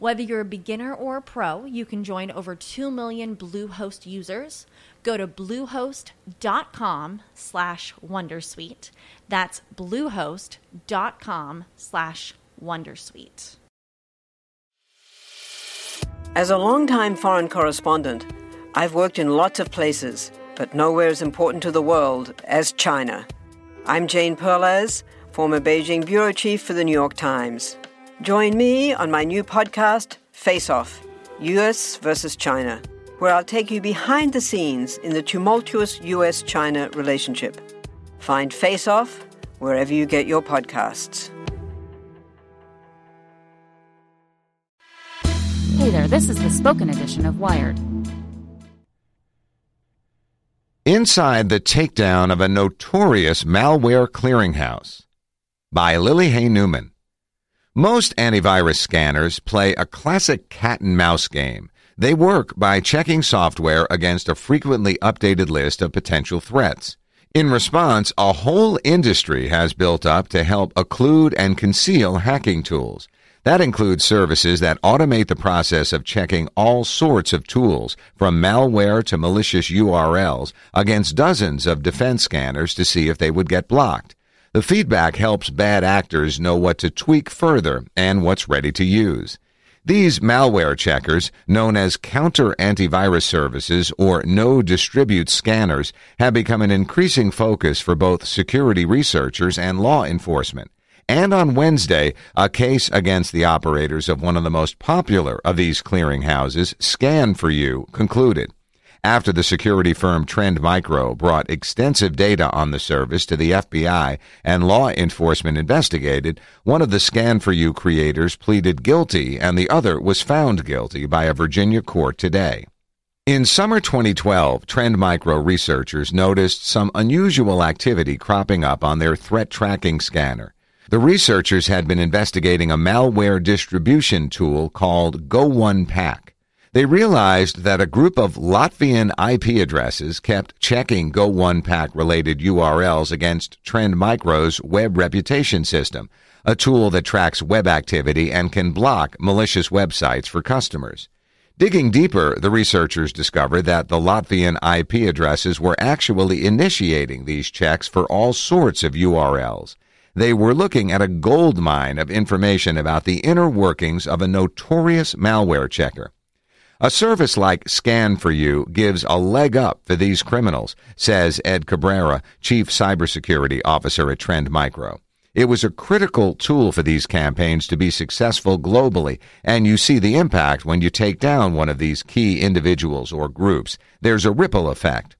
Whether you're a beginner or a pro, you can join over 2 million Bluehost users. Go to bluehost.com slash wondersuite. That's bluehost.com slash wondersuite. As a longtime foreign correspondent, I've worked in lots of places, but nowhere as important to the world as China. I'm Jane Perlez former Beijing bureau chief for the New York Times. Join me on my new podcast, Face Off US versus China, where I'll take you behind the scenes in the tumultuous US China relationship. Find Face Off wherever you get your podcasts. Hey there, this is the spoken edition of Wired. Inside the takedown of a notorious malware clearinghouse by Lily Hay Newman. Most antivirus scanners play a classic cat and mouse game. They work by checking software against a frequently updated list of potential threats. In response, a whole industry has built up to help occlude and conceal hacking tools. That includes services that automate the process of checking all sorts of tools, from malware to malicious URLs, against dozens of defense scanners to see if they would get blocked. The feedback helps bad actors know what to tweak further and what's ready to use. These malware checkers, known as counter antivirus services or no distribute scanners, have become an increasing focus for both security researchers and law enforcement. And on Wednesday, a case against the operators of one of the most popular of these clearinghouses, Scan for You, concluded after the security firm Trend Micro brought extensive data on the service to the FBI and law enforcement investigated, one of the Scan4You creators pleaded guilty and the other was found guilty by a Virginia court today. In summer 2012, Trend Micro researchers noticed some unusual activity cropping up on their threat tracking scanner. The researchers had been investigating a malware distribution tool called Go1Pak. They realized that a group of Latvian IP addresses kept checking Go1Pak related URLs against Trend Micro's web reputation system, a tool that tracks web activity and can block malicious websites for customers. Digging deeper, the researchers discovered that the Latvian IP addresses were actually initiating these checks for all sorts of URLs. They were looking at a gold mine of information about the inner workings of a notorious malware checker. A service like Scan for You gives a leg up for these criminals, says Ed Cabrera, Chief Cybersecurity Officer at Trend Micro. It was a critical tool for these campaigns to be successful globally, and you see the impact when you take down one of these key individuals or groups. There's a ripple effect.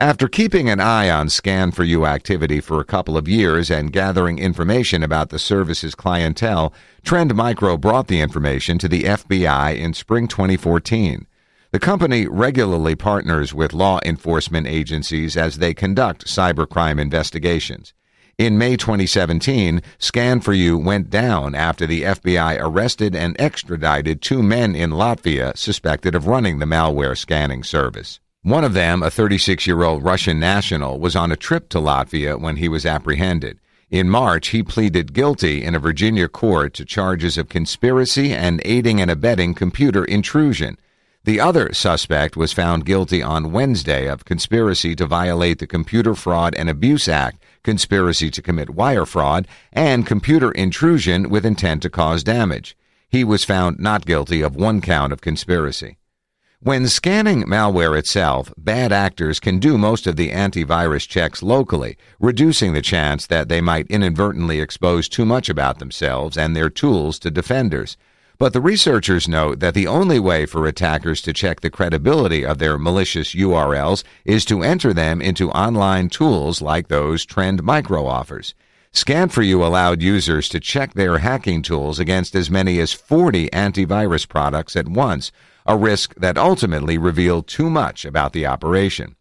After keeping an eye on Scan for You activity for a couple of years and gathering information about the service's clientele, Trend Micro brought the information to the FBI in spring 2014. The company regularly partners with law enforcement agencies as they conduct cybercrime investigations. In May 2017, Scan for You went down after the FBI arrested and extradited two men in Latvia suspected of running the malware scanning service. One of them, a 36 year old Russian national, was on a trip to Latvia when he was apprehended. In March, he pleaded guilty in a Virginia court to charges of conspiracy and aiding and abetting computer intrusion. The other suspect was found guilty on Wednesday of conspiracy to violate the Computer Fraud and Abuse Act, conspiracy to commit wire fraud, and computer intrusion with intent to cause damage. He was found not guilty of one count of conspiracy. When scanning malware itself, bad actors can do most of the antivirus checks locally, reducing the chance that they might inadvertently expose too much about themselves and their tools to defenders. But the researchers note that the only way for attackers to check the credibility of their malicious URLs is to enter them into online tools like those Trend Micro offers. Scan4You allowed users to check their hacking tools against as many as 40 antivirus products at once, a risk that ultimately revealed too much about the operation.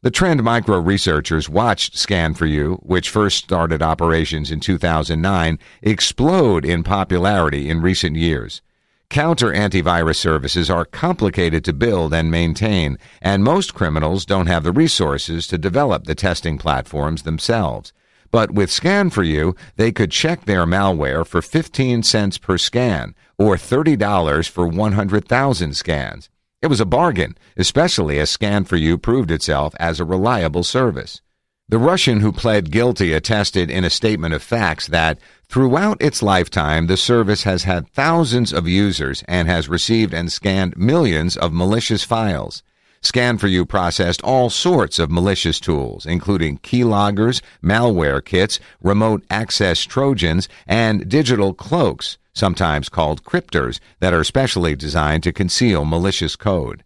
The Trend Micro researchers watched Scan4You, which first started operations in 2009, explode in popularity in recent years. Counter antivirus services are complicated to build and maintain, and most criminals don't have the resources to develop the testing platforms themselves. But with Scan4You, they could check their malware for 15 cents per scan or $30 for 100,000 scans. It was a bargain, especially as Scan4You proved itself as a reliable service. The Russian who pled guilty attested in a statement of facts that throughout its lifetime, the service has had thousands of users and has received and scanned millions of malicious files. Scan4You processed all sorts of malicious tools, including keyloggers, malware kits, remote access trojans, and digital cloaks, sometimes called cryptors, that are specially designed to conceal malicious code.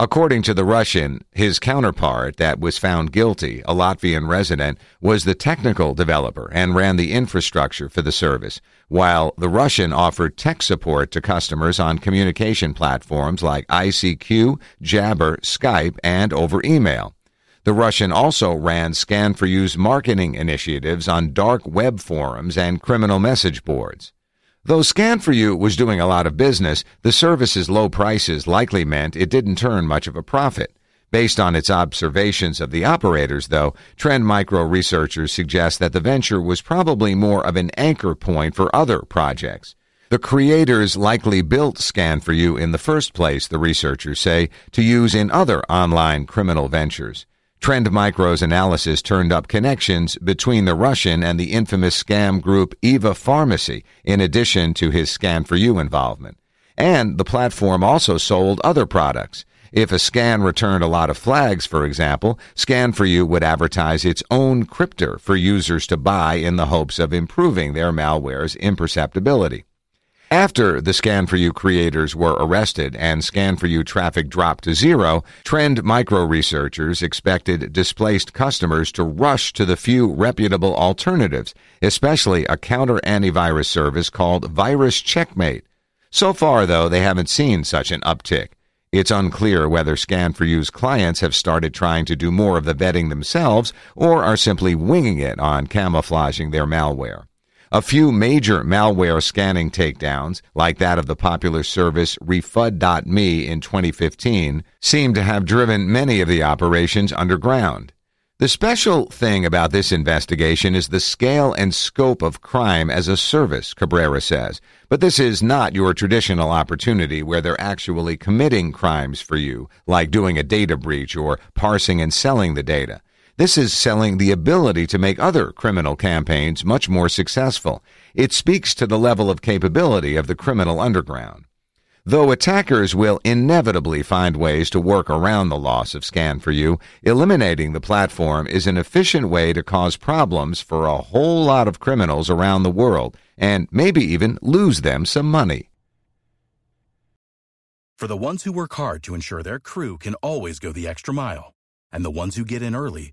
According to the Russian, his counterpart that was found guilty, a Latvian resident, was the technical developer and ran the infrastructure for the service, while the Russian offered tech support to customers on communication platforms like ICQ, Jabber, Skype, and over email. The Russian also ran Scan4You's marketing initiatives on dark web forums and criminal message boards. Though Scan for You was doing a lot of business, the service's low prices likely meant it didn't turn much of a profit. Based on its observations of the operators, though, Trend Micro researchers suggest that the venture was probably more of an anchor point for other projects. The creators likely built Scan for You in the first place, the researchers say, to use in other online criminal ventures. Trend Micro's analysis turned up connections between the Russian and the infamous scam group Eva Pharmacy, in addition to his Scan4You involvement. And the platform also sold other products. If a scan returned a lot of flags, for example, Scan4You would advertise its own cryptor for users to buy in the hopes of improving their malware's imperceptibility. After the Scan4You creators were arrested and Scan4You traffic dropped to zero, Trend Micro researchers expected displaced customers to rush to the few reputable alternatives, especially a counter antivirus service called Virus Checkmate. So far, though, they haven't seen such an uptick. It's unclear whether Scan4You's clients have started trying to do more of the vetting themselves or are simply winging it on camouflaging their malware. A few major malware scanning takedowns, like that of the popular service Refud.me in 2015, seem to have driven many of the operations underground. The special thing about this investigation is the scale and scope of crime as a service, Cabrera says. But this is not your traditional opportunity where they're actually committing crimes for you, like doing a data breach or parsing and selling the data. This is selling the ability to make other criminal campaigns much more successful. It speaks to the level of capability of the criminal underground. Though attackers will inevitably find ways to work around the loss of Scan4You, eliminating the platform is an efficient way to cause problems for a whole lot of criminals around the world and maybe even lose them some money. For the ones who work hard to ensure their crew can always go the extra mile, and the ones who get in early